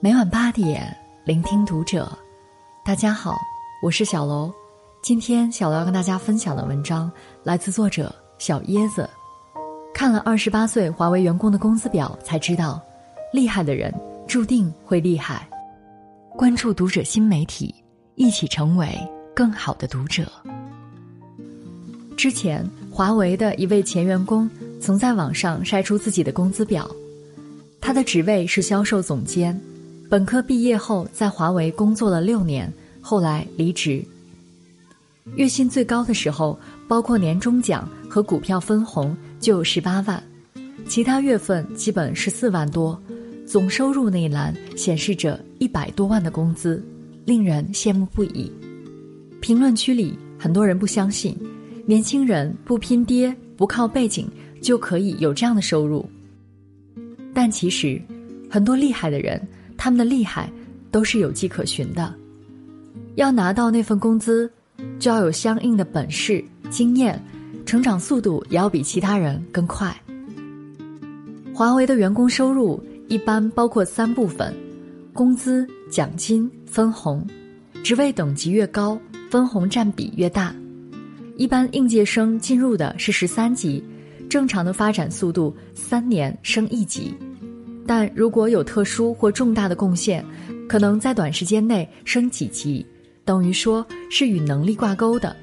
每晚八点，聆听读者。大家好，我是小楼。今天小楼要跟大家分享的文章来自作者小椰子。看了二十八岁华为员工的工资表，才知道，厉害的人注定会厉害。关注读者新媒体，一起成为更好的读者。之前，华为的一位前员工曾在网上晒出自己的工资表，他的职位是销售总监。本科毕业后，在华为工作了六年，后来离职。月薪最高的时候，包括年终奖和股票分红就有十八万，其他月份基本是四万多，总收入那一栏显示着一百多万的工资，令人羡慕不已。评论区里很多人不相信，年轻人不拼爹不靠背景就可以有这样的收入，但其实，很多厉害的人。他们的厉害都是有迹可循的，要拿到那份工资，就要有相应的本事、经验，成长速度也要比其他人更快。华为的员工收入一般包括三部分：工资、奖金、分红。职位等级越高，分红占比越大。一般应届生进入的是十三级，正常的发展速度三年升一级。但如果有特殊或重大的贡献，可能在短时间内升几级，等于说是与能力挂钩的。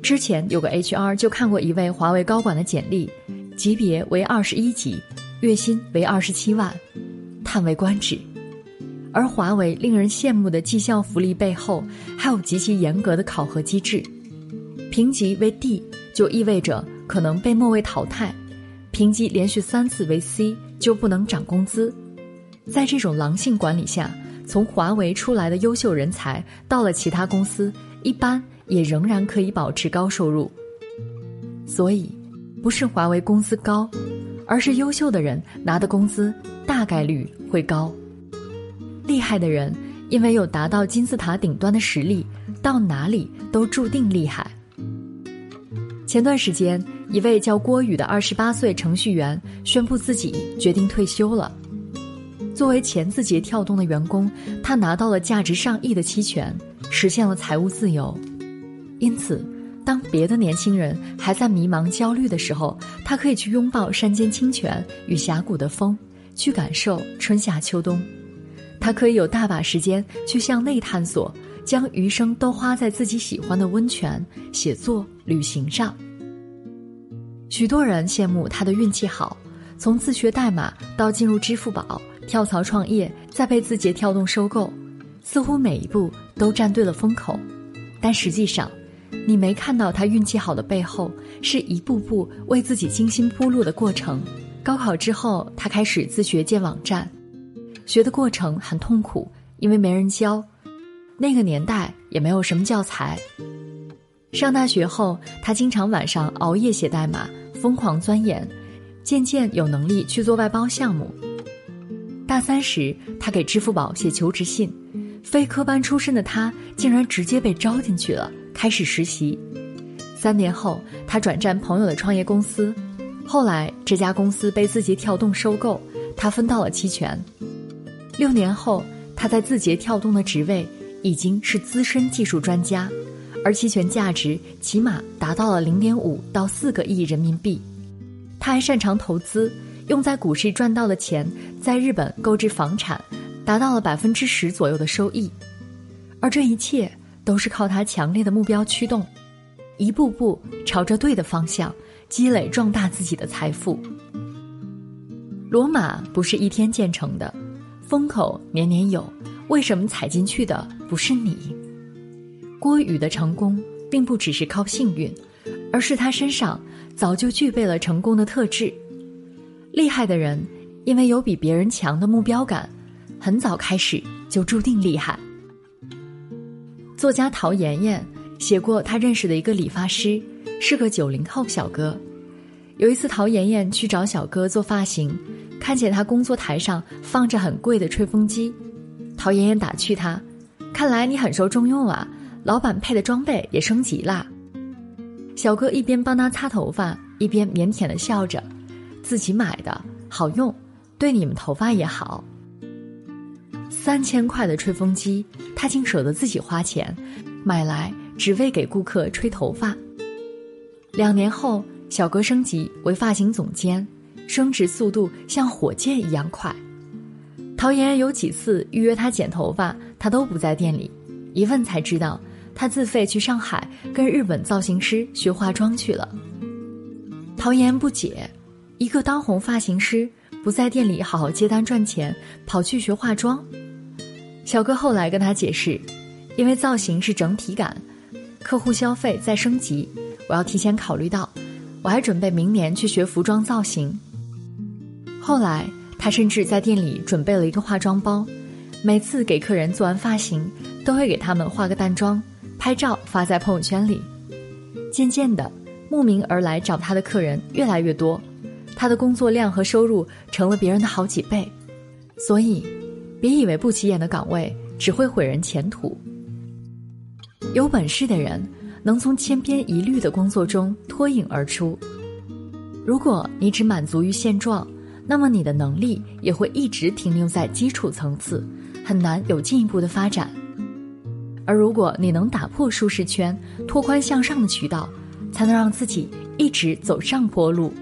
之前有个 HR 就看过一位华为高管的简历，级别为二十一级，月薪为二十七万，叹为观止。而华为令人羡慕的绩效福利背后，还有极其严格的考核机制，评级为 D 就意味着可能被末位淘汰。评级连续三次为 C 就不能涨工资，在这种狼性管理下，从华为出来的优秀人才到了其他公司，一般也仍然可以保持高收入。所以，不是华为工资高，而是优秀的人拿的工资大概率会高。厉害的人因为有达到金字塔顶端的实力，到哪里都注定厉害。前段时间。一位叫郭宇的二十八岁程序员宣布自己决定退休了。作为前字节跳动的员工，他拿到了价值上亿的期权，实现了财务自由。因此，当别的年轻人还在迷茫焦虑的时候，他可以去拥抱山间清泉与峡谷的风，去感受春夏秋冬。他可以有大把时间去向内探索，将余生都花在自己喜欢的温泉、写作、旅行上。许多人羡慕他的运气好，从自学代码到进入支付宝，跳槽创业，再被字节跳动收购，似乎每一步都站对了风口。但实际上，你没看到他运气好的背后，是一步步为自己精心铺路的过程。高考之后，他开始自学建网站，学的过程很痛苦，因为没人教，那个年代也没有什么教材。上大学后，他经常晚上熬夜写代码，疯狂钻研，渐渐有能力去做外包项目。大三时，他给支付宝写求职信，非科班出身的他竟然直接被招进去了，开始实习。三年后，他转战朋友的创业公司，后来这家公司被字节跳动收购，他分到了期权。六年后，他在字节跳动的职位已经是资深技术专家。而期权价值起码达到了零点五到四个亿人民币，他还擅长投资，用在股市赚到的钱，在日本购置房产，达到了百分之十左右的收益，而这一切都是靠他强烈的目标驱动，一步步朝着对的方向积累壮大自己的财富。罗马不是一天建成的，风口年年有，为什么踩进去的不是你？郭宇的成功并不只是靠幸运，而是他身上早就具备了成功的特质。厉害的人，因为有比别人强的目标感，很早开始就注定厉害。作家陶妍妍写过，她认识的一个理发师是个九零后小哥。有一次，陶妍妍去找小哥做发型，看见他工作台上放着很贵的吹风机，陶妍妍打趣他：“看来你很受重用啊。”老板配的装备也升级啦。小哥一边帮他擦头发，一边腼腆的笑着：“自己买的，好用，对你们头发也好。”三千块的吹风机，他竟舍得自己花钱买来，只为给顾客吹头发。两年后，小哥升级为发型总监，升职速度像火箭一样快。陶岩有几次预约他剪头发，他都不在店里。一问才知道，他自费去上海跟日本造型师学化妆去了。陶岩不解，一个当红发型师不在店里好好接单赚钱，跑去学化妆。小哥后来跟他解释，因为造型是整体感，客户消费在升级，我要提前考虑到。我还准备明年去学服装造型。后来他甚至在店里准备了一个化妆包，每次给客人做完发型，都会给他们化个淡妆，拍照发在朋友圈里。渐渐的，慕名而来找他的客人越来越多，他的工作量和收入成了别人的好几倍。所以，别以为不起眼的岗位只会毁人前途。有本事的人。能从千篇一律的工作中脱颖而出。如果你只满足于现状，那么你的能力也会一直停留在基础层次，很难有进一步的发展。而如果你能打破舒适圈，拓宽向上的渠道，才能让自己一直走上坡路。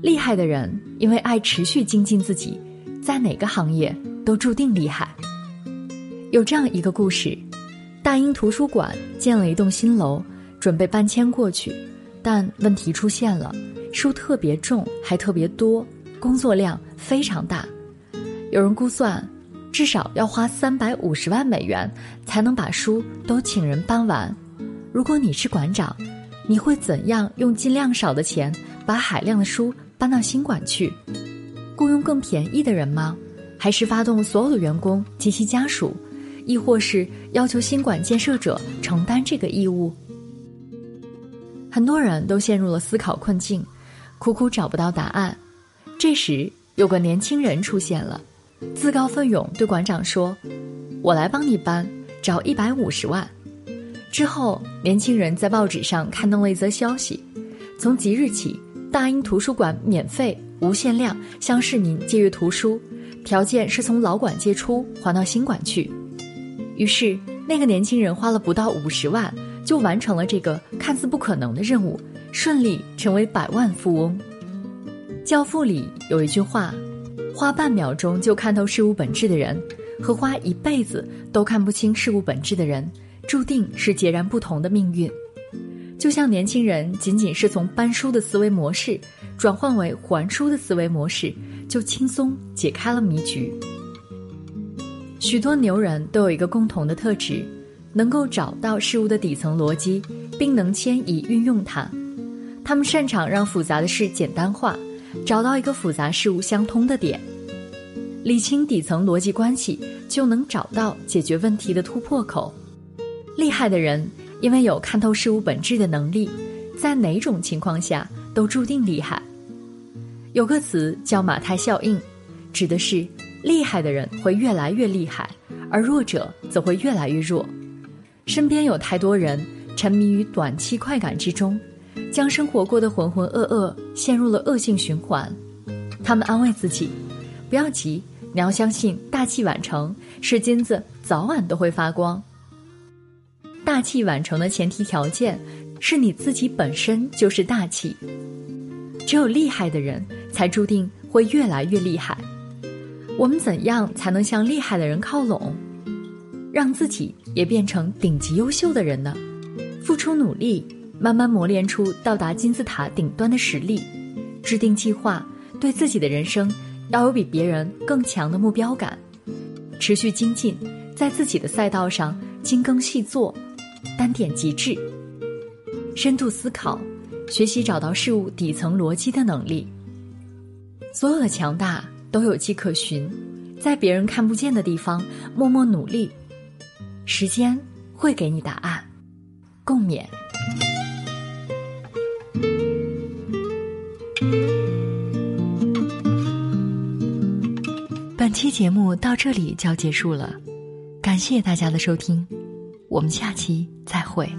厉害的人因为爱持续精进自己，在哪个行业都注定厉害。有这样一个故事。大英图书馆建了一栋新楼，准备搬迁过去，但问题出现了：书特别重，还特别多，工作量非常大。有人估算，至少要花三百五十万美元才能把书都请人搬完。如果你是馆长，你会怎样用尽量少的钱把海量的书搬到新馆去？雇佣更便宜的人吗？还是发动所有的员工及其家属？亦或是要求新馆建设者承担这个义务，很多人都陷入了思考困境，苦苦找不到答案。这时，有个年轻人出现了，自告奋勇对馆长说：“我来帮你搬，找一百五十万。”之后，年轻人在报纸上刊登了一则消息：从即日起，大英图书馆免费、无限量向市民借阅图书，条件是从老馆借出，还到新馆去。于是，那个年轻人花了不到五十万，就完成了这个看似不可能的任务，顺利成为百万富翁。《教父》里有一句话：“花半秒钟就看透事物本质的人，和花一辈子都看不清事物本质的人，注定是截然不同的命运。”就像年轻人仅仅是从搬书的思维模式转换为还书的思维模式，就轻松解开了迷局。许多牛人都有一个共同的特质，能够找到事物的底层逻辑，并能迁移运用它。他们擅长让复杂的事简单化，找到一个复杂事物相通的点，理清底层逻辑关系，就能找到解决问题的突破口。厉害的人因为有看透事物本质的能力，在哪种情况下都注定厉害。有个词叫马太效应，指的是。厉害的人会越来越厉害，而弱者则会越来越弱。身边有太多人沉迷于短期快感之中，将生活过得浑浑噩噩，陷入了恶性循环。他们安慰自己：“不要急，你要相信大器晚成，是金子早晚都会发光。”大器晚成的前提条件是你自己本身就是大气。只有厉害的人才注定会越来越厉害。我们怎样才能向厉害的人靠拢，让自己也变成顶级优秀的人呢？付出努力，慢慢磨练出到达金字塔顶端的实力。制定计划，对自己的人生要有比别人更强的目标感。持续精进，在自己的赛道上精耕细作，单点极致。深度思考，学习找到事物底层逻辑的能力。所有的强大。都有迹可循，在别人看不见的地方默默努力，时间会给你答案。共勉。本期节目到这里就要结束了，感谢大家的收听，我们下期再会。